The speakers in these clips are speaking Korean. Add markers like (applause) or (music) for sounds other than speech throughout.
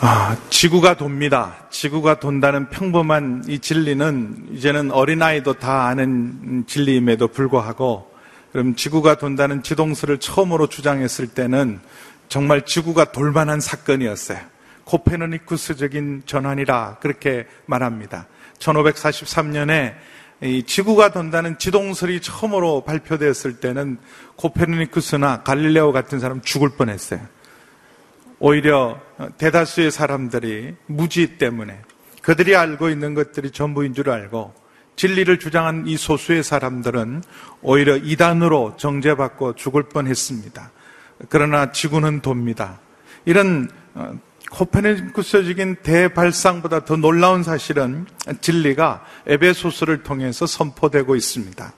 아, 지구가 돕니다. 지구가 돈다는 평범한 이 진리는 이제는 어린아이도 다 아는 진리임에도 불구하고 그럼 지구가 돈다는 지동설을 처음으로 주장했을 때는 정말 지구가 돌만한 사건이었어요. 코페르니쿠스적인 전환이라 그렇게 말합니다. 1543년에 지구가 돈다는 지동설이 처음으로 발표됐을 때는 코페르니쿠스나 갈릴레오 같은 사람 죽을 뻔했어요. 오히려 대다수의 사람들이 무지 때문에 그들이 알고 있는 것들이 전부인 줄 알고 진리를 주장한 이 소수의 사람들은 오히려 이단으로 정죄받고 죽을 뻔했습니다. 그러나 지구는 돕니다. 이런 어, 코페르니쿠스적인 대발상보다 더 놀라운 사실은 진리가 에베소스를 통해서 선포되고 있습니다.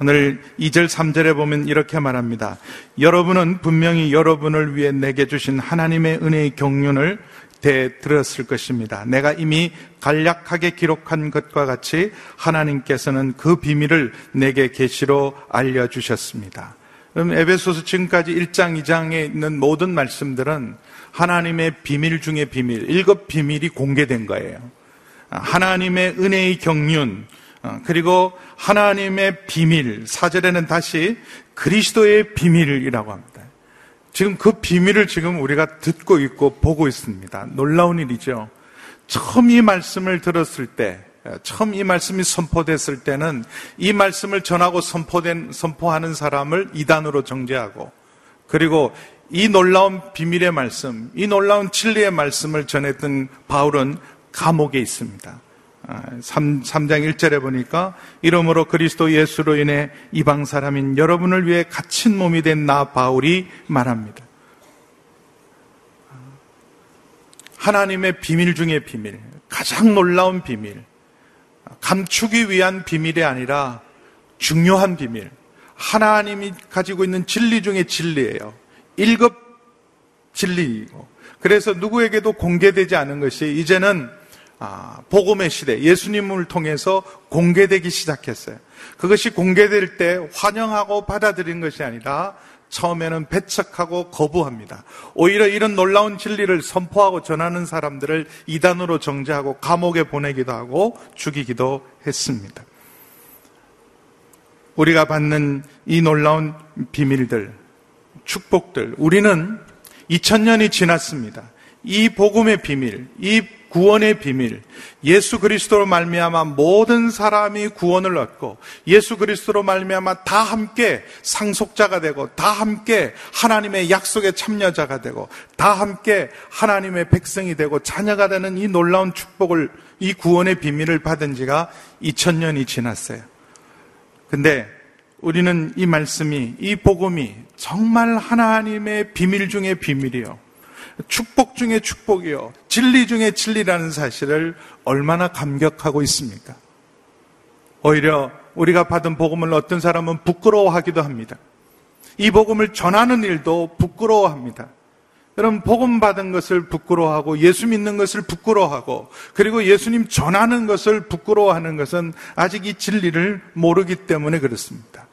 오늘 2절, 3절에 보면 이렇게 말합니다. 여러분은 분명히 여러분을 위해 내게 주신 하나님의 은혜의 경륜을 대 들었을 것입니다. 내가 이미 간략하게 기록한 것과 같이 하나님께서는 그 비밀을 내게 계시로 알려주셨습니다. 그럼 에베소서 지금까지 1장, 2장에 있는 모든 말씀들은 하나님의 비밀 중의 비밀, 일곱 비밀이 공개된 거예요. 하나님의 은혜의 경륜, 그리고 하나님의 비밀, 사절에는 다시 그리스도의 비밀이라고 합니다. 지금 그 비밀을 지금 우리가 듣고 있고 보고 있습니다. 놀라운 일이죠. 처음 이 말씀을 들었을 때, 처음 이 말씀이 선포됐을 때는 이 말씀을 전하고 선포된, 선포하는 사람을 이단으로 정죄하고 그리고 이 놀라운 비밀의 말씀, 이 놀라운 진리의 말씀을 전했던 바울은 감옥에 있습니다. 3, 3장 1절에 보니까 이러므로 그리스도 예수로 인해 이방 사람인 여러분을 위해 갇힌 몸이 된 나 바울이 말합니다. 하나님의 비밀 중의 비밀, 가장 놀라운 비밀, 감추기 위한 비밀이 아니라 중요한 비밀, 하나님이 가지고 있는 진리 중의 진리예요. 1급 진리이고 그래서 누구에게도 공개되지 않은 것이 이제는 아, 복음의 시대 예수님을 통해서 공개되기 시작했어요. 그것이 공개될 때 환영하고 받아들인 것이 아니라 처음에는 배척하고 거부합니다. 오히려 이런 놀라운 진리를 선포하고 전하는 사람들을 이단으로 정죄하고 감옥에 보내기도 하고 죽이기도 했습니다. 우리가 받는 이 놀라운 비밀들, 축복들. 우리는 2000년이 지났습니다. 이 복음의 비밀, 이 구원의 비밀, 예수 그리스도로 말미암아 모든 사람이 구원을 얻고 예수 그리스도로 말미암아 다 함께 상속자가 되고 다 함께 하나님의 약속의 참여자가 되고 다 함께 하나님의 백성이 되고 자녀가 되는 이 놀라운 축복을 이 구원의 비밀을 받은 지가 2000년이 지났어요. 근데 우리는 이 말씀이, 이 복음이 정말 하나님의 비밀 중의 비밀이요. 축복 중의 축복이요. 진리 중의 진리라는 사실을 얼마나 감격하고 있습니까? 오히려 우리가 받은 복음을 어떤 사람은 부끄러워하기도 합니다. 이 복음을 전하는 일도 부끄러워합니다. 여러분, 복음 받은 것을 부끄러워하고 예수 믿는 것을 부끄러워하고 그리고 예수님 전하는 것을 부끄러워하는 것은 아직 이 진리를 모르기 때문에 그렇습니다.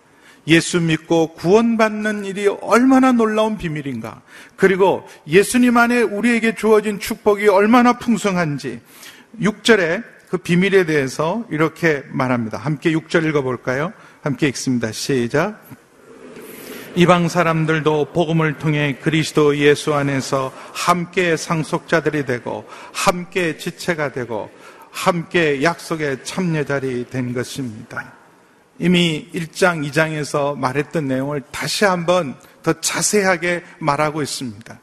예수 믿고 구원받는 일이 얼마나 놀라운 비밀인가. 그리고 예수님 안에 우리에게 주어진 축복이 얼마나 풍성한지 6절에 그 비밀에 대해서 이렇게 말합니다. 함께 6절 읽어볼까요? 함께 읽습니다. 시작. 이방 사람들도 복음을 통해 그리스도 예수 안에서 함께 상속자들이 되고 함께 지체가 되고 함께 약속의 참여자리 된 것입니다. 이미 1장, 2장에서 말했던 내용을 다시 한번 더 자세하게 말하고 있습니다.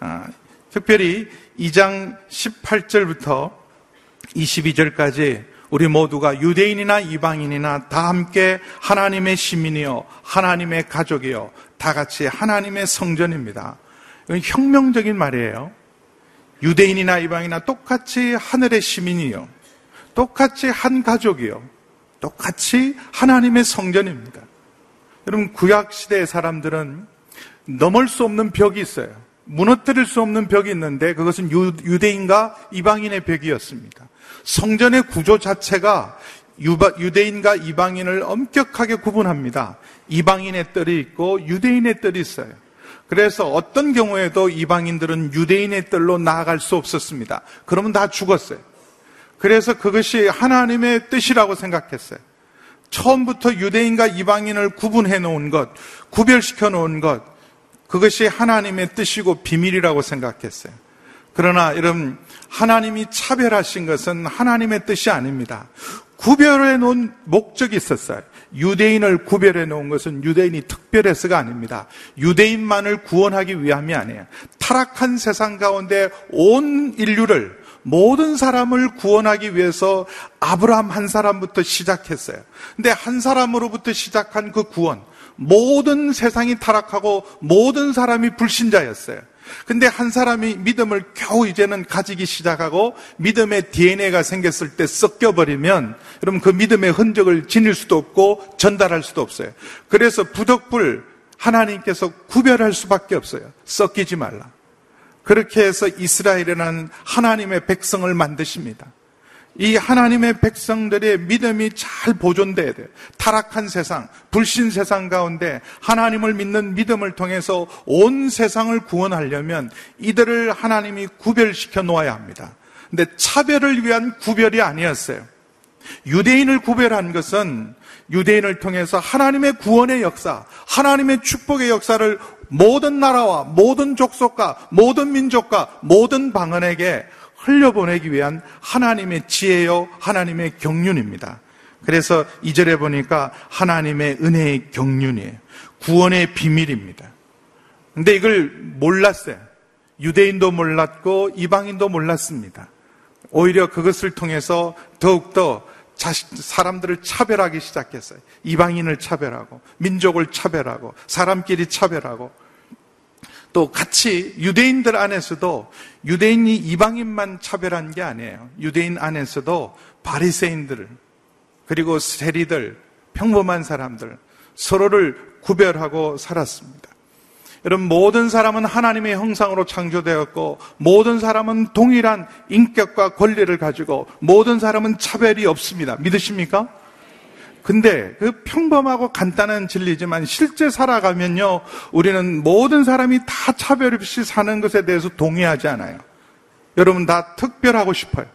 아, 특별히 2장 18절부터 22절까지 우리 모두가 유대인이나 이방인이나 다 함께 하나님의 시민이요, 하나님의 가족이요, 다 같이 하나님의 성전입니다. 이건 혁명적인 말이에요. 유대인이나 이방이나 똑같이 하늘의 시민이요. 똑같이 한 가족이요. 똑같이 하나님의 성전입니다. 여러분, 구약시대의 사람들은 넘을 수 없는 벽이 있어요. 무너뜨릴 수 없는 벽이 있는데 그것은 유대인과 이방인의 벽이었습니다. 성전의 구조 자체가 유대인과 이방인을 엄격하게 구분합니다. 이방인의 뜰이 있고 유대인의 뜰이 있어요. 그래서 어떤 경우에도 이방인들은 유대인의 뜰로 나아갈 수 없었습니다. 그러면 다 죽었어요. 그래서 그것이 하나님의 뜻이라고 생각했어요. 처음부터 유대인과 이방인을 구분해 놓은 것, 구별시켜 놓은 것, 그것이 하나님의 뜻이고 비밀이라고 생각했어요. 그러나 여러분, 하나님이 차별하신 것은 하나님의 뜻이 아닙니다. 구별해 놓은 목적이 있었어요. 유대인을 구별해 놓은 것은 유대인이 특별해서가 아닙니다. 유대인만을 구원하기 위함이 아니에요. 타락한 세상 가운데 온 인류를 모든 사람을 구원하기 위해서 아브라함 한 사람부터 시작했어요. 근데 한 사람으로부터 시작한 그 구원, 모든 세상이 타락하고 모든 사람이 불신자였어요. 근데 한 사람이 믿음을 겨우 이제는 가지기 시작하고 믿음의 DNA가 생겼을 때 섞여버리면 여러분 그 믿음의 흔적을 지닐 수도 없고 전달할 수도 없어요. 그래서 부덕불 하나님께서 구별할 수밖에 없어요. 섞이지 말라. 그렇게 해서 이스라엘이라는 하나님의 백성을 만드십니다. 이 하나님의 백성들의 믿음이 잘 보존돼야 돼요. 타락한 세상, 불신 세상 가운데 하나님을 믿는 믿음을 통해서 온 세상을 구원하려면 이들을 하나님이 구별시켜 놓아야 합니다. 근데 차별을 위한 구별이 아니었어요. 유대인을 구별한 것은 유대인을 통해서 하나님의 구원의 역사, 하나님의 축복의 역사를 모든 나라와 모든 족속과 모든 민족과 모든 방언에게 흘려보내기 위한 하나님의 지혜요, 하나님의 경륜입니다. 그래서 이절에 보니까 하나님의 은혜의 경륜이에요. 구원의 비밀입니다. 근데 이걸 몰랐어요. 유대인도 몰랐고 이방인도 몰랐습니다. 오히려 그것을 통해서 더욱더 자식, 사람들을 차별하기 시작했어요. 이방인을 차별하고, 민족을 차별하고, 사람끼리 차별하고, 또 같이 유대인들 안에서도 유대인이 이방인만 차별한 게 아니에요. 유대인 안에서도 바리새인들 그리고 세리들 평범한 사람들 서로를 구별하고 살았습니다. 여러분 모든 사람은 하나님의 형상으로 창조되었고 모든 사람은 동일한 인격과 권리를 가지고 모든 사람은 차별이 없습니다. 믿으십니까? 근데 그 평범하고 간단한 진리지만 실제 살아가면요, 우리는 모든 사람이 다 차별 없이 사는 것에 대해서 동의하지 않아요. 여러분 다 특별하고 싶어요.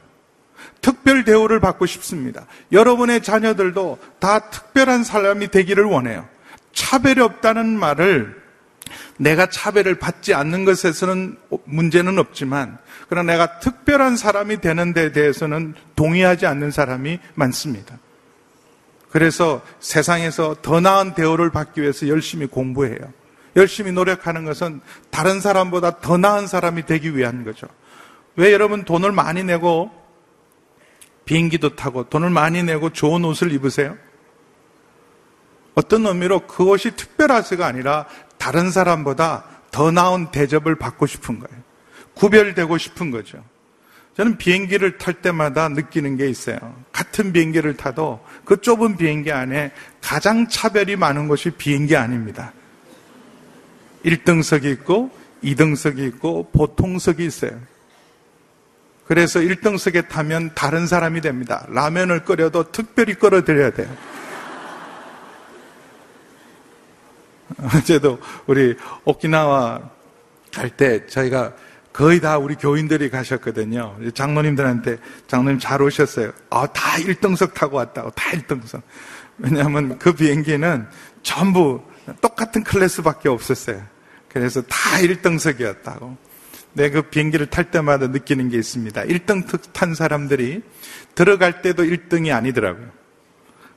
특별 대우를 받고 싶습니다. 여러분의 자녀들도 다 특별한 사람이 되기를 원해요. 차별이 없다는 말을 내가 차별을 받지 않는 것에서는 문제는 없지만, 그러나 내가 특별한 사람이 되는 데 대해서는 동의하지 않는 사람이 많습니다. 그래서 세상에서 더 나은 대우를 받기 위해서 열심히 공부해요. 열심히 노력하는 것은 다른 사람보다 더 나은 사람이 되기 위한 거죠. 왜 여러분 돈을 많이 내고 비행기도 타고 돈을 많이 내고 좋은 옷을 입으세요? 어떤 의미로 그것이 특별하지가 아니라 다른 사람보다 더 나은 대접을 받고 싶은 거예요. 구별되고 싶은 거죠. 저는 비행기를 탈 때마다 느끼는 게 있어요. 같은 비행기를 타도 그 좁은 비행기 안에 가장 차별이 많은 것이 비행기 아닙니다. 1등석이 있고 2등석이 있고 보통석이 있어요. 그래서 1등석에 타면 다른 사람이 됩니다. 라면을 끓여도 특별히 끓여드려야 돼요. (laughs) 어제도 우리 오키나와 갈 때 저희가 거의 다 우리 교인들이 가셨거든요. 장로님들한테 장로님 잘 오셨어요. 아, 다 1등석 타고 왔다고. 다 1등석. 왜냐하면 그 비행기는 전부 똑같은 클래스밖에 없었어요. 그래서 다 1등석이었다고. 내가 그 비행기를 탈 때마다 느끼는 게 있습니다. 1등 탄 사람들이 들어갈 때도 1등이 아니더라고요.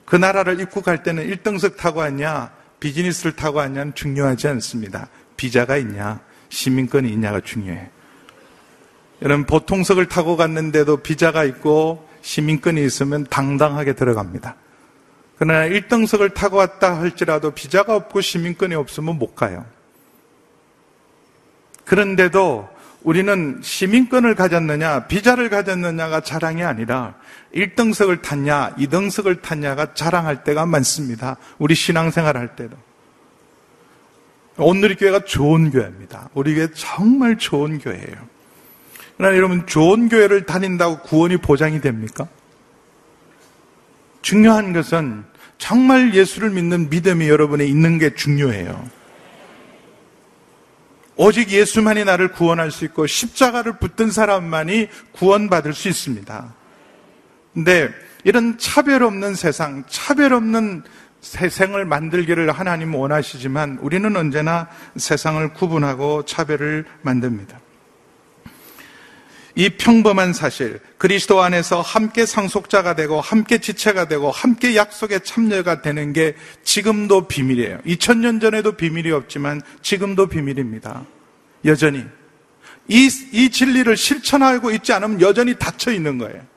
그 나라를 입국할 때는 1등석 타고 왔냐, 비즈니스를 타고 왔냐는 중요하지 않습니다. 비자가 있냐, 시민권이 있냐가 중요해요. 여러분 보통석을 타고 갔는데도 비자가 있고 시민권이 있으면 당당하게 들어갑니다. 그러나 1등석을 타고 왔다 할지라도 비자가 없고 시민권이 없으면 못 가요. 그런데도 우리는 시민권을 가졌느냐, 비자를 가졌느냐가 자랑이 아니라 1등석을 탔냐, 2등석을 탔냐가 자랑할 때가 많습니다. 우리 신앙생활 할 때도. 오늘의 교회가 좋은 교회입니다. 우리 교회 정말 좋은 교회예요. 그러나 여러분, 좋은 교회를 다닌다고 구원이 보장이 됩니까? 중요한 것은 정말 예수를 믿는 믿음이 여러분에 있는 게 중요해요. 오직 예수만이 나를 구원할 수 있고 십자가를 붙든 사람만이 구원받을 수 있습니다. 근데 이런 차별 없는 세상, 차별 없는 세상을 만들기를 하나님 원하시지만 우리는 언제나 세상을 구분하고 차별을 만듭니다. 이 평범한 사실, 그리스도 안에서 함께 상속자가 되고, 함께 지체가 되고, 함께 약속의 참여가 되는 게 지금도 비밀이에요. 2000년 전에도 비밀이 없지만 지금도 비밀입니다. 여전히. 이, 이 진리를 실천하고 있지 않으면 여전히 닫혀 있는 거예요.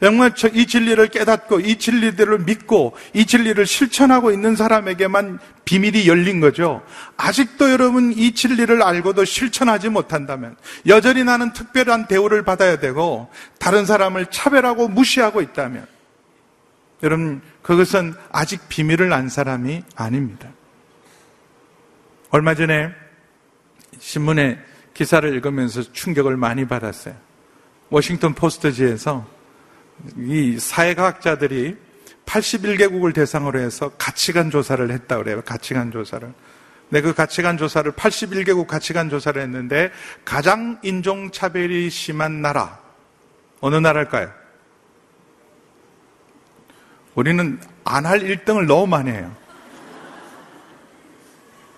정말 이 진리를 깨닫고 이 진리들을 믿고 이 진리를 실천하고 있는 사람에게만 비밀이 열린 거죠. 아직도 여러분 이 진리를 알고도 실천하지 못한다면 여전히 나는 특별한 대우를 받아야 되고 다른 사람을 차별하고 무시하고 있다면 여러분 그것은 아직 비밀을 안 사람이 아닙니다. 얼마 전에 신문에 기사를 읽으면서 충격을 많이 받았어요. 워싱턴 포스트지에서 이 사회과학자들이 81개국을 대상으로 해서 가치관 조사를 했다 그래요. 가치관 조사를. 네, 그 가치관 조사를 81개국 가치관 조사를 했는데 가장 인종 차별이 심한 나라 어느 나라일까요? 우리는 안 할 1등을 너무 많이 해요.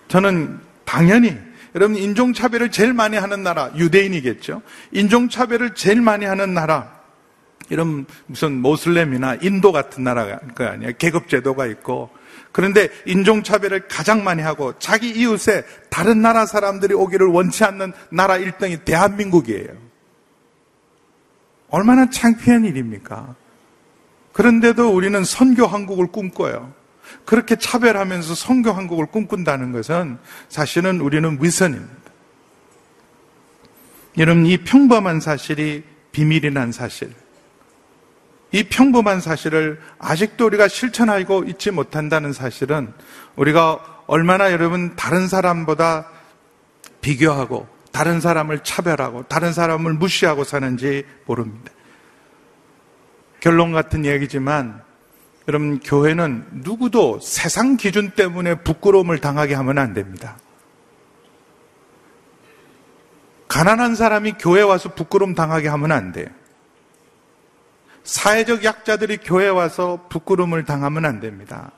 저는 당연히 여러분 인종 차별을 제일 많이 하는 나라 유대인이겠죠. 인종 차별을 제일 많이 하는 나라 이런 무슨 모슬렘이나 인도 같은 나라가 아니에요. 계급제도가 있고. 그런데 인종차별을 가장 많이 하고 자기 이웃에 다른 나라 사람들이 오기를 원치 않는 나라 1등이 대한민국이에요. 얼마나 창피한 일입니까? 그런데도 우리는 선교 한국을 꿈꿔요. 그렇게 차별하면서 선교 한국을 꿈꾼다는 것은 사실은 우리는 위선입니다. 여러분, 이 평범한 사실이 비밀이란 사실. 이 평범한 사실을 아직도 우리가 실천하고 있지 못한다는 사실은 우리가 얼마나 여러분 다른 사람보다 비교하고 다른 사람을 차별하고 다른 사람을 무시하고 사는지 모릅니다. 결론 같은 얘기지만 여러분 교회는 누구도 세상 기준 때문에 부끄러움을 당하게 하면 안 됩니다. 가난한 사람이 교회 와서 부끄러움 당하게 하면 안 돼요. 사회적 약자들이 교회 에 와서 부끄러움을 당하면 안 됩니다.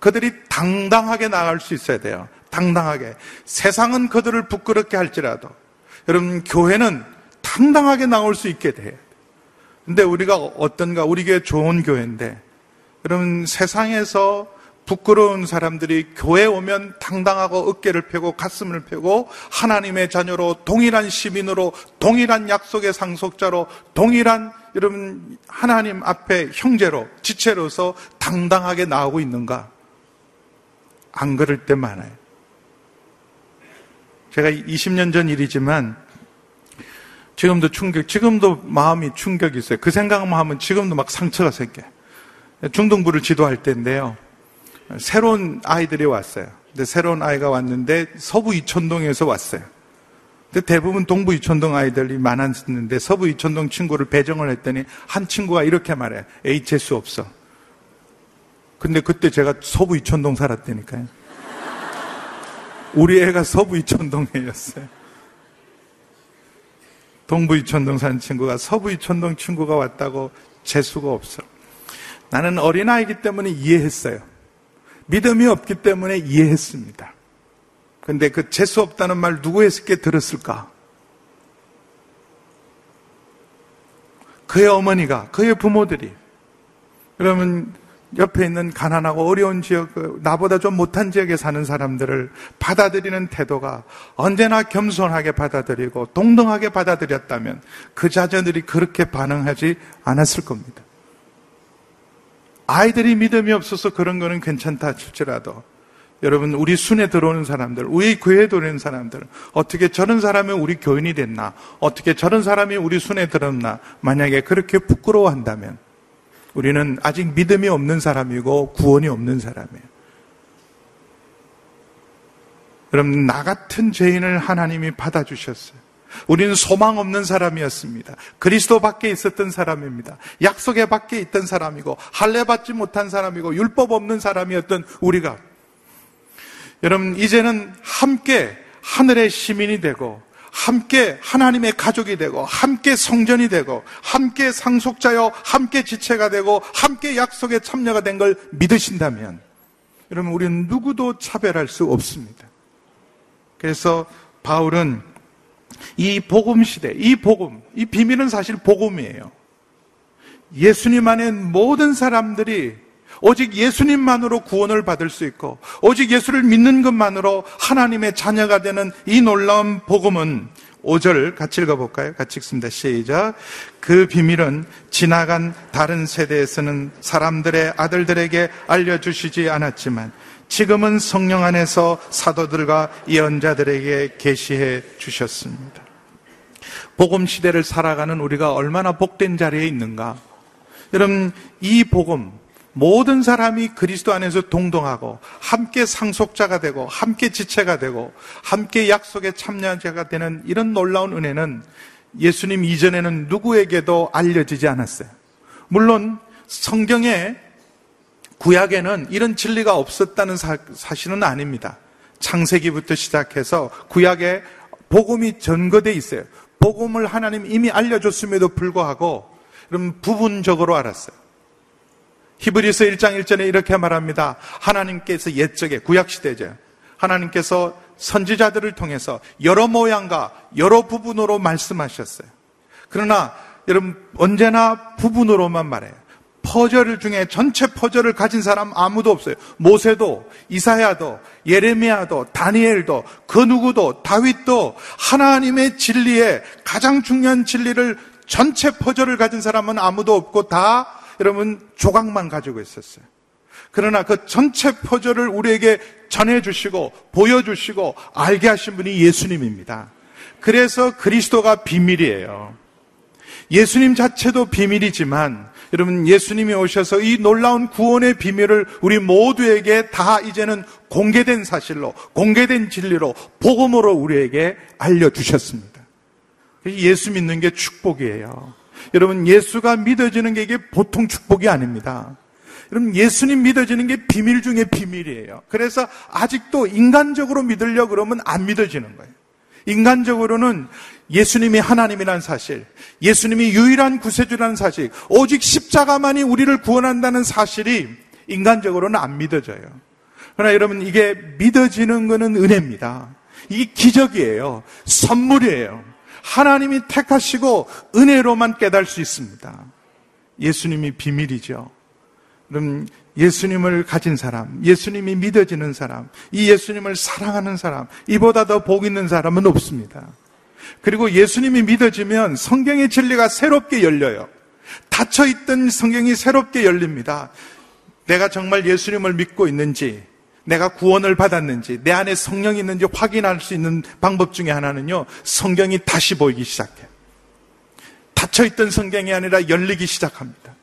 그들이 당당하게 나갈 수 있어야 돼요. 당당하게. 세상은 그들을 부끄럽게 할지라도 여러분 교회는 당당하게 나올 수 있게 돼요. 근데 우리가 어떤가 우리 교회 좋은 교회인데 여러분 세상에서 부끄러운 사람들이 교회 오면 당당하고 어깨를 펴고 가슴을 펴고 하나님의 자녀로 동일한 시민으로 동일한 약속의 상속자로 동일한 여러분 하나님 앞에 형제로 지체로서 당당하게 나오고 있는가? 안 그럴 때 많아요. 제가 20년 전 일이지만 지금도 충격, 지금도 마음이 충격이 있어요. 그 생각만 하면 지금도 막 상처가 생겨요. 중등부를 지도할 때인데요. 새로운 아이들이 왔어요. 근데 새로운 아이가 왔는데 서부 이천동에서 왔어요. 근데 대부분 동부 이천동 아이들이 많았는데 서부 이천동 친구를 배정을 했더니 한 친구가 이렇게 말해. 에이, 재수 없어. 근데 그때 제가 서부 이천동 살았다니까요. 우리 애가 서부 이천동 애였어요. 동부 이천동 사는 친구가 서부 이천동 친구가 왔다고 재수가 없어. 나는 어린아이기 때문에 이해했어요. 믿음이 없기 때문에 이해했습니다. 근데 그 재수 없다는 말 누구에게 들었을까? 그의 어머니가, 그의 부모들이. 그러면 옆에 있는 가난하고 어려운 지역, 그 나보다 좀 못한 지역에 사는 사람들을 받아들이는 태도가 언제나 겸손하게 받아들이고 동등하게 받아들였다면 그 자녀들이 그렇게 반응하지 않았을 겁니다. 아이들이 믿음이 없어서 그런 거는 괜찮다 칠지라도 여러분 우리 순에 들어오는 사람들, 우리 교회에 들어오는 사람들 어떻게 저런 사람이 우리 교인이 됐나? 어떻게 저런 사람이 우리 순에 들었나? 만약에 그렇게 부끄러워한다면 우리는 아직 믿음이 없는 사람이고 구원이 없는 사람이에요. 여러분 나 같은 죄인을 하나님이 받아주셨어요. 우리는 소망 없는 사람이었습니다. 그리스도 밖에 있었던 사람입니다. 약속에 밖에 있던 사람이고 할례 받지 못한 사람이고 율법 없는 사람이었던 우리가 여러분 이제는 함께 하늘의 시민이 되고 함께 하나님의 가족이 되고 함께 성전이 되고 함께 상속자여 함께 지체가 되고 함께 약속에 참여가 된 걸 믿으신다면 여러분 우리는 누구도 차별할 수 없습니다. 그래서 바울은 이 복음 시대, 이 복음, 이 비밀은 사실 복음이에요. 예수님 안에 모든 사람들이 오직 예수님만으로 구원을 받을 수 있고, 오직 예수를 믿는 것만으로 하나님의 자녀가 되는 이 놀라운 복음은 5절 같이 읽어볼까요? 같이 읽습니다. 시작. 그 비밀은 지나간 다른 세대에서는 사람들의 아들들에게 알려주시지 않았지만 지금은 성령 안에서 사도들과 예언자들에게 계시해 주셨습니다. 복음 시대를 살아가는 우리가 얼마나 복된 자리에 있는가? 여러분, 이 복음, 모든 사람이 그리스도 안에서 동동하고 함께 상속자가 되고 함께 지체가 되고 함께 약속의 참여자가 되는 이런 놀라운 은혜는 예수님 이전에는 누구에게도 알려지지 않았어요. 물론 성경에 구약에는 이런 진리가 없었다는 사, 실은 아닙니다. 창세기부터 시작해서 구약에 복음이 전거돼 있어요. 복음을 하나님 이미 알려줬음에도 불구하고 그럼 부분적으로 알았어요. 히브리서 1장 1절에 이렇게 말합니다. 하나님께서 옛적에 구약 시대죠. 하나님께서 선지자들을 통해서 여러 모양과 여러 부분으로 말씀하셨어요. 그러나 여러분 언제나 부분으로만 말해요. 퍼즐 중에 전체 퍼즐을 가진 사람 아무도 없어요. 모세도, 이사야도, 예레미야도, 다니엘도, 그 누구도, 다윗도 하나님의 진리에 가장 중요한 진리를 전체 퍼즐을 가진 사람은 아무도 없고 다 여러분 조각만 가지고 있었어요. 그러나 그 전체 퍼즐을 우리에게 전해주시고 보여주시고 알게 하신 분이 예수님입니다. 그래서 그리스도가 비밀이에요. 예수님 자체도 비밀이지만 여러분 예수님이 오셔서 이 놀라운 구원의 비밀을 우리 모두에게 다 이제는 공개된 사실로 공개된 진리로 복음으로 우리에게 알려 주셨습니다. 예수 믿는 게 축복이에요. 여러분, 예수가 믿어지는 게 이게 보통 축복이 아닙니다. 여러분, 예수님 믿어지는 게 비밀 중에 비밀이에요. 그래서 아직도 인간적으로 믿으려 그러면 안 믿어지는 거예요. 인간적으로는 예수님이 하나님이라는 사실, 예수님이 유일한 구세주라는 사실, 오직 십자가만이 우리를 구원한다는 사실이 인간적으로는 안 믿어져요. 그러나 여러분, 이게 믿어지는 것은 은혜입니다. 이게 기적이에요. 선물이에요. 하나님이 택하시고 은혜로만 깨달을 수 있습니다. 예수님이 비밀이죠. 그럼 예수님을 가진 사람, 예수님이 믿어지는 사람, 이 예수님을 사랑하는 사람, 이보다 더 복 있는 사람은 없습니다. 그리고 예수님이 믿어지면 성경의 진리가 새롭게 열려요. 닫혀있던 성경이 새롭게 열립니다. 내가 정말 예수님을 믿고 있는지, 내가 구원을 받았는지, 내 안에 성령이 있는지 확인할 수 있는 방법 중에 하나는요, 성경이 다시 보이기 시작해요. 닫혀있던 성경이 아니라 열리기 시작합니다.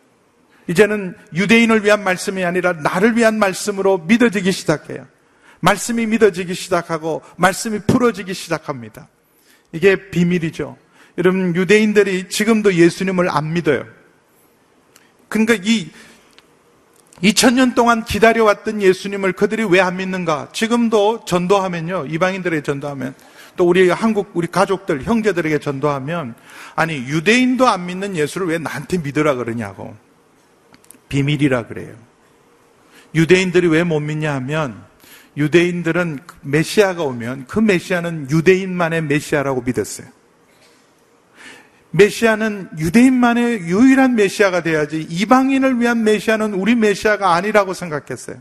이제는 유대인을 위한 말씀이 아니라 나를 위한 말씀으로 믿어지기 시작해요. 말씀이 믿어지기 시작하고 말씀이 풀어지기 시작합니다. 이게 비밀이죠. 여러분, 유대인들이 지금도 예수님을 안 믿어요. 그러니까 이 2000년 동안 기다려왔던 예수님을 그들이 왜 안 믿는가? 지금도 전도하면요. 이방인들에게 전도하면 또 우리 한국 우리 가족들 형제들에게 전도하면 아니 유대인도 안 믿는 예수를 왜 나한테 믿으라 그러냐고 비밀이라 그래요. 유대인들이 왜 못 믿냐 하면 유대인들은 메시아가 오면 그 메시아는 유대인만의 메시아라고 믿었어요. 메시아는 유대인만의 유일한 메시아가 돼야지 이방인을 위한 메시아는 우리 메시아가 아니라고 생각했어요.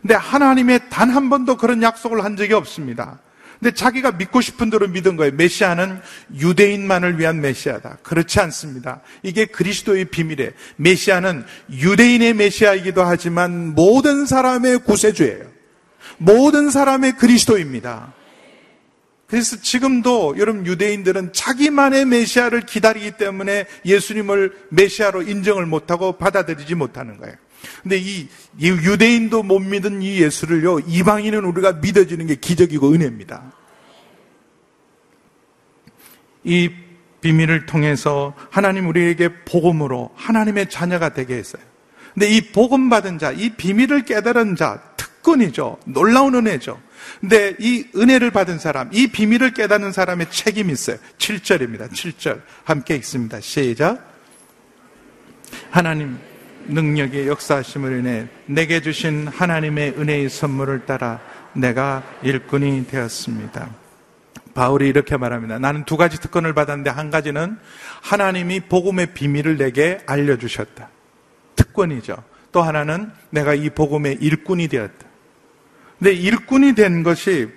근데 하나님의 단 한 번도 그런 약속을 한 적이 없습니다. 근데 자기가 믿고 싶은 대로 믿은 거예요. 메시아는 유대인만을 위한 메시아다. 그렇지 않습니다. 이게 그리스도의 비밀이에요. 메시아는 유대인의 메시아이기도 하지만 모든 사람의 구세주예요. 모든 사람의 그리스도입니다. 그래서 지금도 여러분 유대인들은 자기만의 메시아를 기다리기 때문에 예수님을 메시아로 인정을 못하고 받아들이지 못하는 거예요. 근데 이 유대인도 못 믿은 이 예수를요, 이방인은 우리가 믿어지는 게 기적이고 은혜입니다. 이 비밀을 통해서 하나님 우리에게 복음으로 하나님의 자녀가 되게 했어요. 근데 이 복음 받은 자, 이 비밀을 깨달은 자, 특권이죠. 놀라운 은혜죠. 근데 이 은혜를 받은 사람, 이 비밀을 깨닫는 사람의 책임이 있어요. 7절입니다. 7절. 함께 읽습니다. 시작. 하나님 능력의 역사하심을 인해 내게 주신 하나님의 은혜의 선물을 따라 내가 일꾼이 되었습니다. 바울이 이렇게 말합니다. 나는 두 가지 특권을 받았는데 한 가지는 하나님이 복음의 비밀을 내게 알려주셨다. 특권이죠. 또 하나는 내가 이 복음의 일꾼이 되었다. 근데 일꾼이 된 것이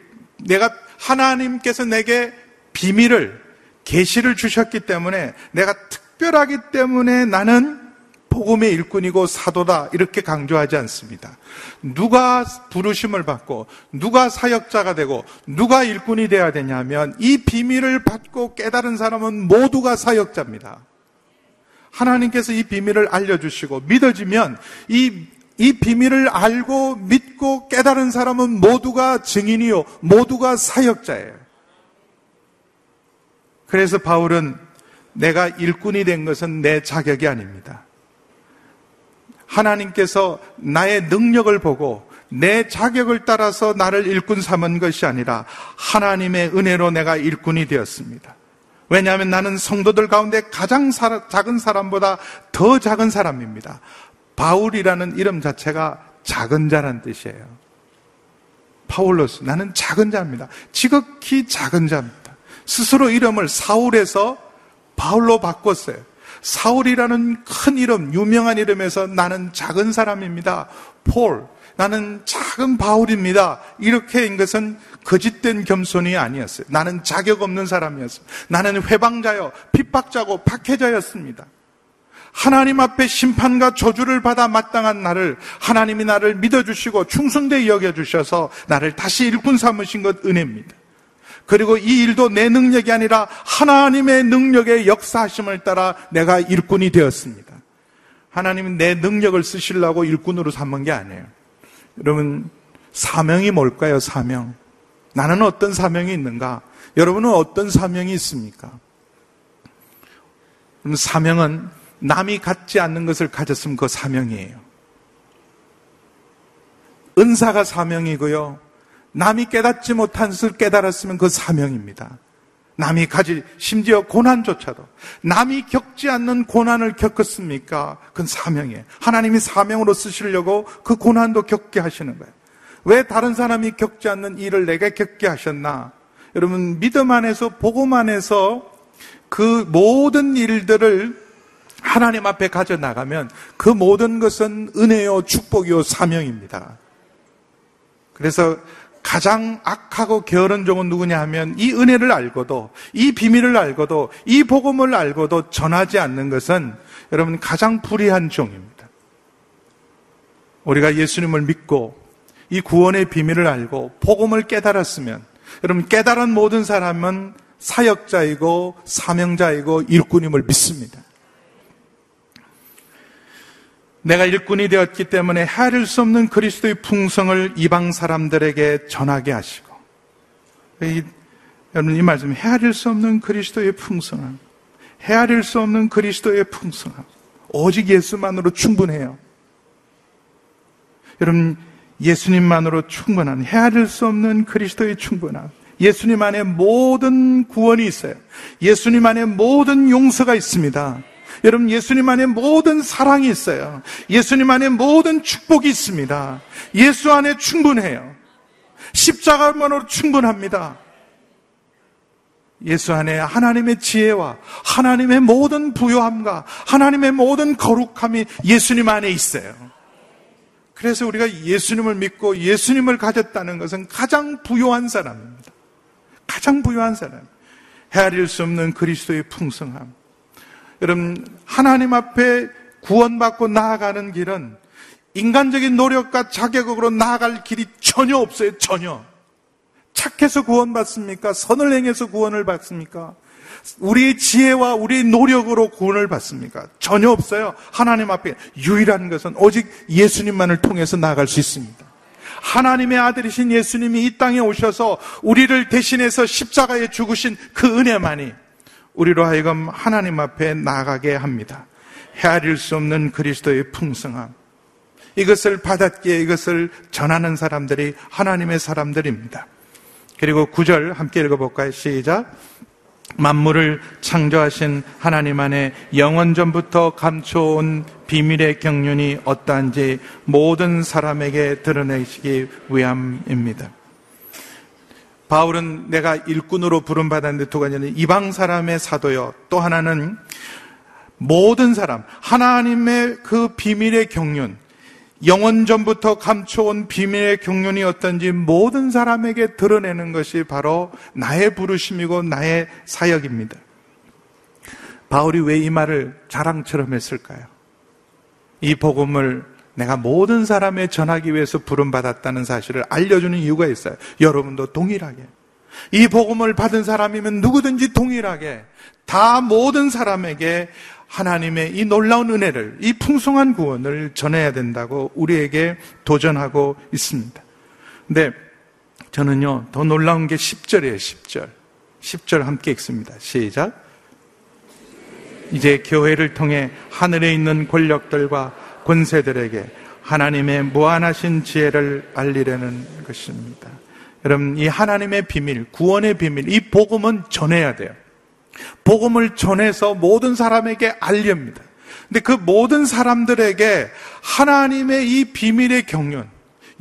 내가 하나님께서 내게 비밀을 계시를 주셨기 때문에 내가 특별하기 때문에 나는 복음의 일꾼이고 사도다 이렇게 강조하지 않습니다. 누가 부르심을 받고 누가 사역자가 되고 누가 일꾼이 되어야 되냐면 이 비밀을 받고 깨달은 사람은 모두가 사역자입니다. 하나님께서 이 비밀을 알려주시고 믿어지면 이, 이 비밀을 알고 믿고 깨달은 사람은 모두가 증인이요, 모두가 사역자예요. 그래서 바울은 내가 일꾼이 된 것은 내 자격이 아닙니다. 하나님께서 나의 능력을 보고 내 자격을 따라서 나를 일꾼 삼은 것이 아니라 하나님의 은혜로 내가 일꾼이 되었습니다. 왜냐하면 나는 성도들 가운데 가장 작은 사람보다 더 작은 사람입니다. 바울이라는 이름 자체가 작은 자란 뜻이에요. 파울로스, 나는 작은 자입니다. 지극히 작은 자입니다. 스스로 이름을 사울에서 바울로 바꿨어요. 사울이라는 큰 이름, 유명한 이름에서 나는 작은 사람입니다. 폴, 나는 작은 바울입니다. 이렇게 한 것은 거짓된 겸손이 아니었어요. 나는 자격 없는 사람이었어요. 나는 훼방자요, 핍박자고 박해자였습니다. 하나님 앞에 심판과 저주를 받아 마땅한 나를 하나님이 나를 믿어주시고 충성되게 여겨주셔서 나를 다시 일꾼 삼으신 것 은혜입니다. 그리고 이 일도 내 능력이 아니라 하나님의 능력의 역사하심을 따라 내가 일꾼이 되었습니다. 하나님은 내 능력을 쓰시려고 일꾼으로 삼은 게 아니에요. 여러분, 사명이 뭘까요, 사명? 나는 어떤 사명이 있는가? 여러분은 어떤 사명이 있습니까? 사명은 남이 갖지 않는 것을 가졌으면 그 사명이에요. 은사가 사명이고요. 남이 깨닫지 못한 것을 깨달았으면 그 사명입니다. 남이 가질 심지어 고난조차도 남이 겪지 않는 고난을 겪었습니까? 그건 사명이에요. 하나님이 사명으로 쓰시려고 그 고난도 겪게 하시는 거예요. 왜 다른 사람이 겪지 않는 일을 내가 겪게 하셨나? 여러분 믿음 안에서 복음 안에서 그 모든 일들을 하나님 앞에 가져 나가면 그 모든 것은 은혜요 축복이요 사명입니다. 그래서 가장 악하고 게으른 종은 누구냐 하면 이 은혜를 알고도 이 비밀을 알고도 이 복음을 알고도 전하지 않는 것은 여러분 가장 불의한 종입니다. 우리가 예수님을 믿고 이 구원의 비밀을 알고 복음을 깨달았으면 여러분 깨달은 모든 사람은 사역자이고 사명자이고 일꾼임을 믿습니다. 내가 일꾼이 되었기 때문에 헤아릴 수 없는 그리스도의 풍성을 이방 사람들에게 전하게 하시고 이, 여러분 이 말씀 헤아릴 수 없는 그리스도의 풍성함 헤아릴 수 없는 그리스도의 풍성함 오직 예수만으로 충분해요. 여러분 예수님만으로 충분한 헤아릴 수 없는 그리스도의 충분함 예수님 안에 모든 구원이 있어요. 예수님 안에 모든 용서가 있습니다. 여러분 예수님 안에 모든 사랑이 있어요. 예수님 안에 모든 축복이 있습니다. 예수 안에 충분해요. 십자가만으로 충분합니다. 예수 안에 하나님의 지혜와 하나님의 모든 부요함과 하나님의 모든 거룩함이 예수님 안에 있어요. 그래서 우리가 예수님을 믿고 예수님을 가졌다는 것은 가장 부요한 사람입니다. 가장 부요한 사람. 헤아릴 수 없는 그리스도의 풍성함. 여러분, 하나님 앞에 구원받고 나아가는 길은 인간적인 노력과 자격으로 나아갈 길이 전혀 없어요, 전혀. 착해서 구원받습니까? 선을 행해서 구원을 받습니까? 우리의 지혜와 우리의 노력으로 구원을 받습니까? 전혀 없어요. 하나님 앞에 유일한 것은 오직 예수님만을 통해서 나아갈 수 있습니다. 하나님의 아들이신 예수님이 이 땅에 오셔서 우리를 대신해서 십자가에 죽으신 그 은혜만이 우리로 하여금 하나님 앞에 나가게 합니다. 헤아릴 수 없는 그리스도의 풍성함. 이것을 받았기에 이것을 전하는 사람들이 하나님의 사람들입니다. 그리고 구절 함께 읽어볼까요? 시작. 만물을 창조하신 하나님 안에 영원 전부터 감춰온 비밀의 경륜이 어떠한지 모든 사람에게 드러내시기 위함입니다. 바울은 내가 일꾼으로 부름받았는데 두 가지는 이방 사람의 사도요. 또 하나는 모든 사람, 하나님의 그 비밀의 경륜, 영원 전부터 감춰온 비밀의 경륜이 어떤지 모든 사람에게 드러내는 것이 바로 나의 부르심이고 나의 사역입니다. 바울이 왜 이 말을 자랑처럼 했을까요? 이 복음을 내가 모든 사람에 전하기 위해서 부름받았다는 사실을 알려주는 이유가 있어요. 여러분도 동일하게. 이 복음을 받은 사람이면 누구든지 동일하게 다 모든 사람에게 하나님의 이 놀라운 은혜를, 이 풍성한 구원을 전해야 된다고 우리에게 도전하고 있습니다. 근데 저는요, 더 놀라운 게 10절이에요, 10절. 10절 함께 읽습니다. 시작. 이제 교회를 통해 하늘에 있는 권력들과 권세들에게 하나님의 무한하신 지혜를 알리려는 것입니다. 여러분, 이 하나님의 비밀, 구원의 비밀, 이 복음은 전해야 돼요. 복음을 전해서 모든 사람에게 알립니다. 근데 그 모든 사람들에게 하나님의 이 비밀의 경륜,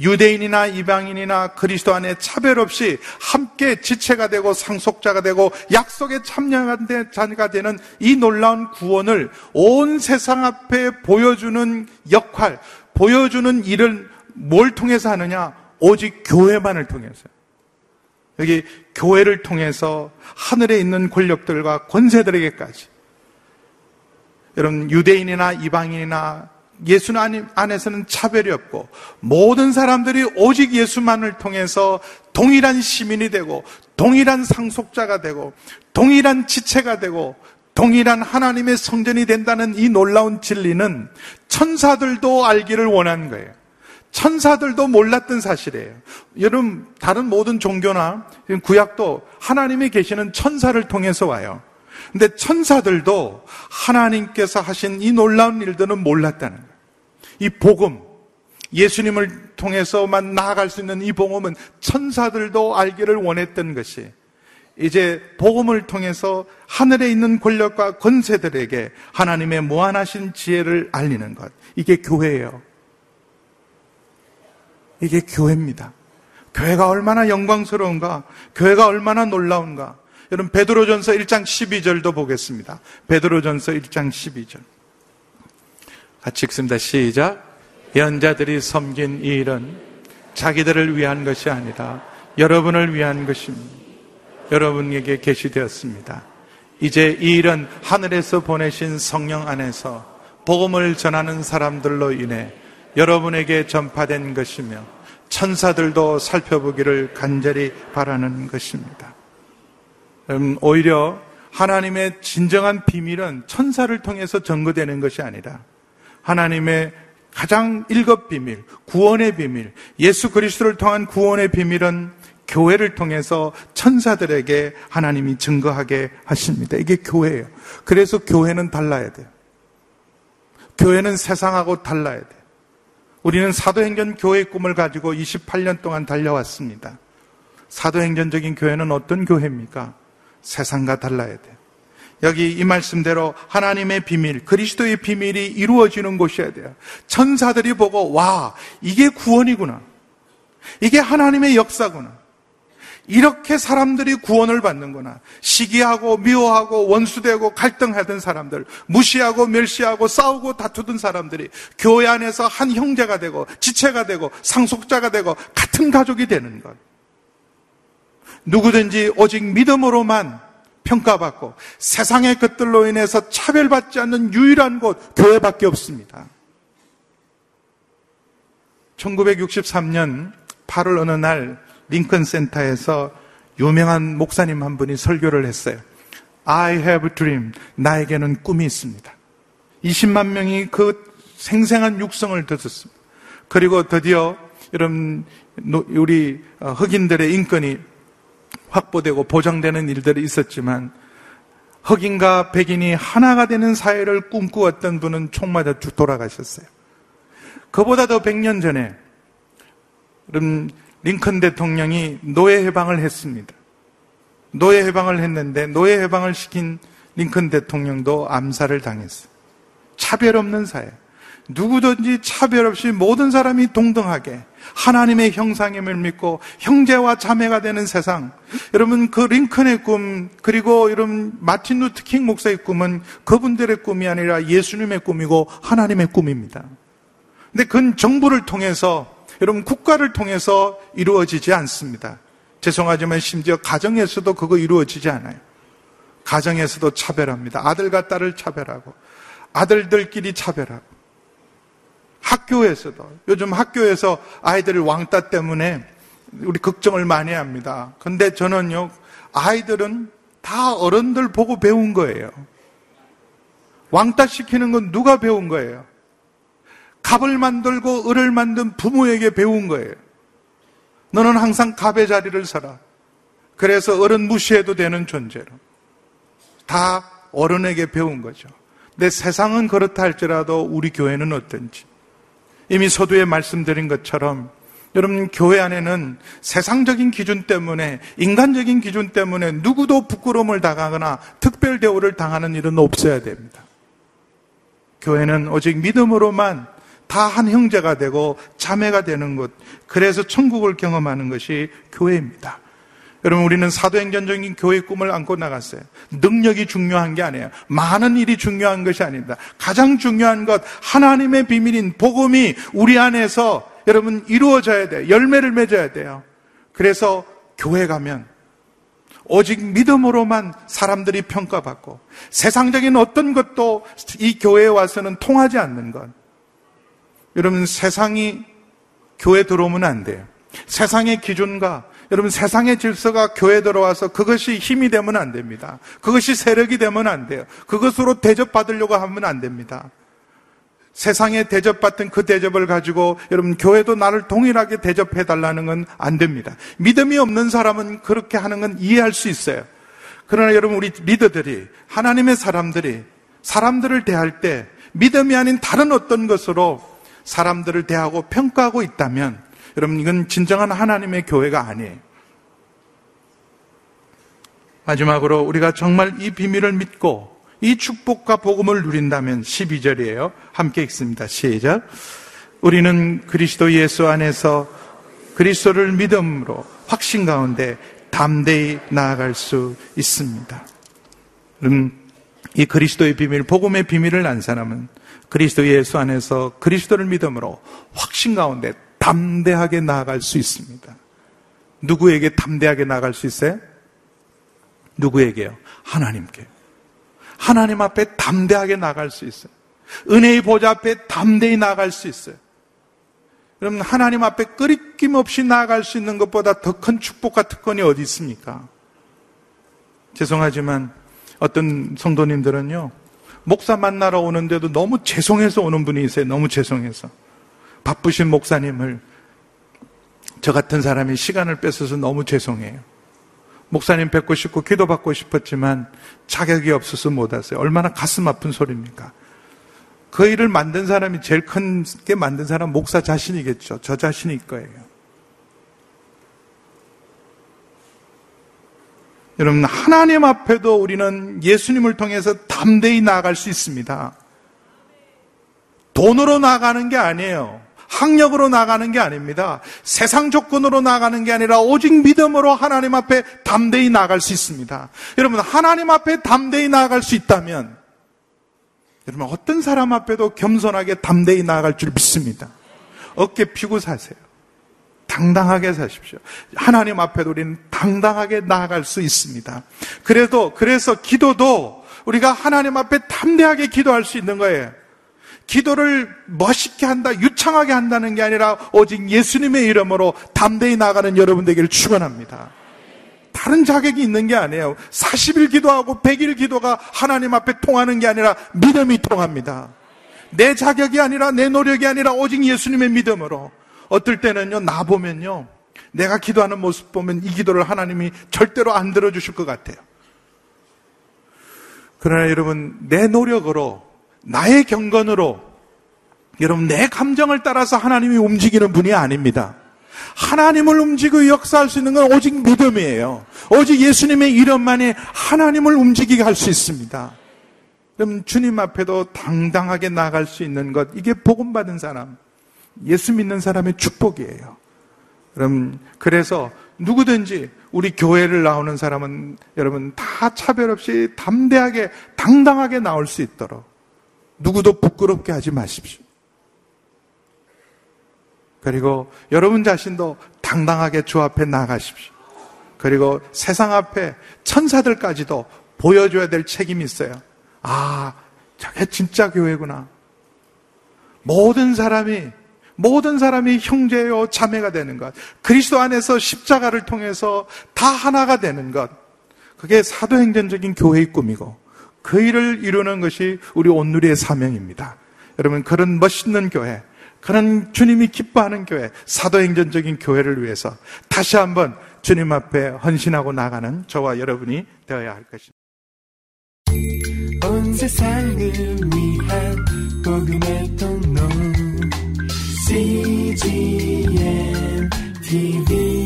유대인이나 이방인이나 그리스도 안에 차별 없이 함께 지체가 되고 상속자가 되고 약속의 참여자가 되는 이 놀라운 구원을 온 세상 앞에 보여주는 역할, 보여주는 일을 뭘 통해서 하느냐? 오직 교회만을 통해서. 여기 교회를 통해서 하늘에 있는 권력들과 권세들에게까지 여러분 유대인이나 이방인이나 예수 안에서는 차별이 없고 모든 사람들이 오직 예수만을 통해서 동일한 시민이 되고 동일한 상속자가 되고 동일한 지체가 되고 동일한 하나님의 성전이 된다는 이 놀라운 진리는 천사들도 알기를 원한 거예요. 천사들도 몰랐던 사실이에요. 여러분, 다른 모든 종교나 구약도 하나님이 계시는 천사를 통해서 와요. 근데 천사들도 하나님께서 하신 이 놀라운 일들은 몰랐다는 거예요. 이 복음, 예수님을 통해서만 나아갈 수 있는 이 복음은 천사들도 알기를 원했던 것이 이제 복음을 통해서 하늘에 있는 권력과 권세들에게 하나님의 무한하신 지혜를 알리는 것. 이게 교회예요. 이게 교회입니다. 교회가 얼마나 영광스러운가? 교회가 얼마나 놀라운가? 여러분 베드로전서 1장 12절도 보겠습니다. 베드로전서 1장 12절. 같이 읽습니다. 시작. 연자들이 섬긴 이 일은 자기들을 위한 것이 아니라 여러분을 위한 것입니다. 여러분에게 계시되었습니다. 이제 이 일은 하늘에서 보내신 성령 안에서 복음을 전하는 사람들로 인해 여러분에게 전파된 것이며 천사들도 살펴보기를 간절히 바라는 것입니다. 음, 오히려 하나님의 진정한 비밀은 천사를 통해서 전거되는 것이 아니라 하나님의 가장 일급 비밀, 구원의 비밀, 예수 그리스도를 통한 구원의 비밀은 교회를 통해서 천사들에게 하나님이 증거하게 하십니다. 이게 교회예요. 그래서 교회는 달라야 돼요. 교회는 세상하고 달라야 돼요. 우리는 사도행전 교회의 꿈을 가지고 28년 동안 달려왔습니다. 사도행전적인 교회는 어떤 교회입니까? 세상과 달라야 돼요. 여기 이 말씀대로 하나님의 비밀, 그리스도의 비밀이 이루어지는 곳이어야 돼요. 천사들이 보고, 와, 이게 구원이구나. 이게 하나님의 역사구나. 이렇게 사람들이 구원을 받는구나. 시기하고 미워하고 원수되고 갈등하던 사람들, 무시하고 멸시하고 싸우고 다투던 사람들이 교회 안에서 한 형제가 되고 지체가 되고 상속자가 되고 같은 가족이 되는 것. 누구든지 오직 믿음으로만 평가받고 세상의 것들로 인해서 차별받지 않는 유일한 곳 교회밖에 없습니다. 1963년 8월 어느 날 링컨 센터에서 유명한 목사님 한 분이 설교를 했어요. I have a dream. 나에게는 꿈이 있습니다. 20만 명이 그 생생한 육성을 듣었습니다. 그리고 드디어 여러분 우리 흑인들의 인권이 확보되고 보장되는 일들이 있었지만 흑인과 백인이 하나가 되는 사회를 꿈꾸었던 분은 총 맞아 돌아가셨어요. 그보다 더 100년 전에 그럼 링컨 대통령이 노예 해방을 했습니다. 노예 해방을 했는데 노예 해방을 시킨 링컨 대통령도 암살을 당했어요. 차별 없는 사회. 누구든지 차별 없이 모든 사람이 동등하게 하나님의 형상임을 믿고 형제와 자매가 되는 세상. 여러분 그 링컨의 꿈 그리고 여러분 마틴 루트 킹 목사의 꿈은 그분들의 꿈이 아니라 예수님의 꿈이고 하나님의 꿈입니다. 근데 그건 정부를 통해서 여러분 국가를 통해서 이루어지지 않습니다. 죄송하지만 심지어 가정에서도 그거 이루어지지 않아요. 가정에서도 차별합니다. 아들과 딸을 차별하고 아들들끼리 차별하고 학교에서도 요즘 학교에서 아이들 왕따 때문에 우리 걱정을 많이 합니다. 근데 저는요 아이들은 다 어른들 보고 배운 거예요. 왕따 시키는 건 누가 배운 거예요? 갑을 만들고 을을 만든 부모에게 배운 거예요. 너는 항상 갑의 자리를 서라. 그래서 어른 무시해도 되는 존재로. 다 어른에게 배운 거죠. 내 세상은 그렇다 할지라도 우리 교회는 어떤지. 이미 서두에 말씀드린 것처럼 여러분 교회 안에는 세상적인 기준 때문에 인간적인 기준 때문에 누구도 부끄러움을 당하거나 특별 대우를 당하는 일은 없어야 됩니다. 교회는 오직 믿음으로만 다 한 형제가 되고 자매가 되는 것 그래서 천국을 경험하는 것이 교회입니다. 여러분 우리는 사도행전적인 교회 꿈을 안고 나갔어요. 능력이 중요한 게 아니에요. 많은 일이 중요한 것이 아닙니다. 가장 중요한 것 하나님의 비밀인 복음이 우리 안에서 여러분 이루어져야 돼요. 열매를 맺어야 돼요. 그래서 교회 가면 오직 믿음으로만 사람들이 평가받고 세상적인 어떤 것도 이 교회에 와서는 통하지 않는 것. 여러분 세상이 교회 들어오면 안 돼요. 세상의 기준과 여러분 세상의 질서가 교회 들어와서 그것이 힘이 되면 안 됩니다. 그것이 세력이 되면 안 돼요. 그것으로 대접받으려고 하면 안 됩니다. 세상에 대접받던 그 대접을 가지고 여러분 교회도 나를 동일하게 대접해 달라는 건 안 됩니다. 믿음이 없는 사람은 그렇게 하는 건 이해할 수 있어요. 그러나 여러분 우리 리더들이 하나님의 사람들이 사람들을 대할 때 믿음이 아닌 다른 어떤 것으로 사람들을 대하고 평가하고 있다면 여러분, 이건 진정한 하나님의 교회가 아니에요. 마지막으로 우리가 정말 이 비밀을 믿고 이 축복과 복음을 누린다면 12절이에요. 함께 읽습니다. 시작. 우리는 그리스도 예수 안에서 그리스도를 믿음으로 확신 가운데 담대히 나아갈 수 있습니다. 음, 이 그리스도의 비밀, 복음의 비밀을 안 사람은 그리스도 예수 안에서 그리스도를 믿음으로 확신 가운데 담대하게 나아갈 수 있습니다. 누구에게 담대하게 나아갈 수 있어요? 누구에게요? 하나님께. 하나님 앞에 담대하게 나갈 수 있어요. 은혜의 보좌 앞에 담대히 나갈 수 있어요. 여러분, 하나님 앞에 끄리낌 없이 나아갈 수 있는 것보다 더 큰 축복과 특권이 어디 있습니까? 죄송하지만 어떤 성도님들은요, 목사 만나러 오는데도 너무 죄송해서 오는 분이 있어요. 너무 죄송해서. 바쁘신 목사님을 저 같은 사람이 시간을 뺏어서 너무 죄송해요. 목사님 뵙고 싶고 기도받고 싶었지만 자격이 없어서 못 왔어요. 얼마나 가슴 아픈 소리입니까? 그 일을 만든 사람이 제일 큰 게 만든 사람 목사 자신이겠죠. 저 자신일 거예요. 여러분, 하나님 앞에도 우리는 예수님을 통해서 담대히 나아갈 수 있습니다. 돈으로 나가는 게 아니에요. 학력으로 나가는 게 아닙니다. 세상 조건으로 나가는 게 아니라 오직 믿음으로 하나님 앞에 담대히 나갈 수 있습니다. 여러분, 하나님 앞에 담대히 나갈 수 있다면, 여러분, 어떤 사람 앞에도 겸손하게 담대히 나갈 줄 믿습니다. 어깨 피고 사세요. 당당하게 사십시오. 하나님 앞에도 우리는 당당하게 나아갈 수 있습니다. 그래도, 그래서 기도도 우리가 하나님 앞에 담대하게 기도할 수 있는 거예요. 기도를 멋있게 한다, 유창하게 한다는 게 아니라 오직 예수님의 이름으로 담대히 나가는 여러분 되기를 축원합니다. 다른 자격이 있는 게 아니에요. 40일 기도하고 100일 기도가 하나님 앞에 통하는 게 아니라 믿음이 통합니다. 내 자격이 아니라 내 노력이 아니라 오직 예수님의 믿음으로. 어떨 때는요, 나 보면요, 내가 기도하는 모습 보면 이 기도를 하나님이 절대로 안 들어주실 것 같아요. 그러나 여러분, 내 노력으로, 나의 경건으로, 여러분, 내 감정을 따라서 하나님이 움직이는 분이 아닙니다. 하나님을 움직이고 역사할 수 있는 건 오직 믿음이에요. 오직 예수님의 이름만이 하나님을 움직이게 할 수 있습니다. 그럼 주님 앞에도 당당하게 나갈 수 있는 것, 이게 복음 받은 사람, 예수 믿는 사람의 축복이에요. 그럼, 그래서 누구든지 우리 교회를 나오는 사람은 여러분 다 차별 없이 담대하게, 당당하게 나올 수 있도록 누구도 부끄럽게 하지 마십시오. 그리고 여러분 자신도 당당하게 주 앞에 나가십시오. 그리고 세상 앞에 천사들까지도 보여줘야 될 책임이 있어요. 아, 저게 진짜 교회구나. 모든 사람이, 모든 사람이 형제요, 자매가 되는 것. 그리스도 안에서 십자가를 통해서 다 하나가 되는 것. 그게 사도행전적인 교회의 꿈이고, 그 일을 이루는 것이 우리 온누리의 사명입니다. 여러분, 그런 멋있는 교회, 그런 주님이 기뻐하는 교회, 사도행전적인 교회를 위해서 다시 한번 주님 앞에 헌신하고 나가는 저와 여러분이 되어야 할 것입니다. 온 세상을 위한 복음의 통로 CGM TV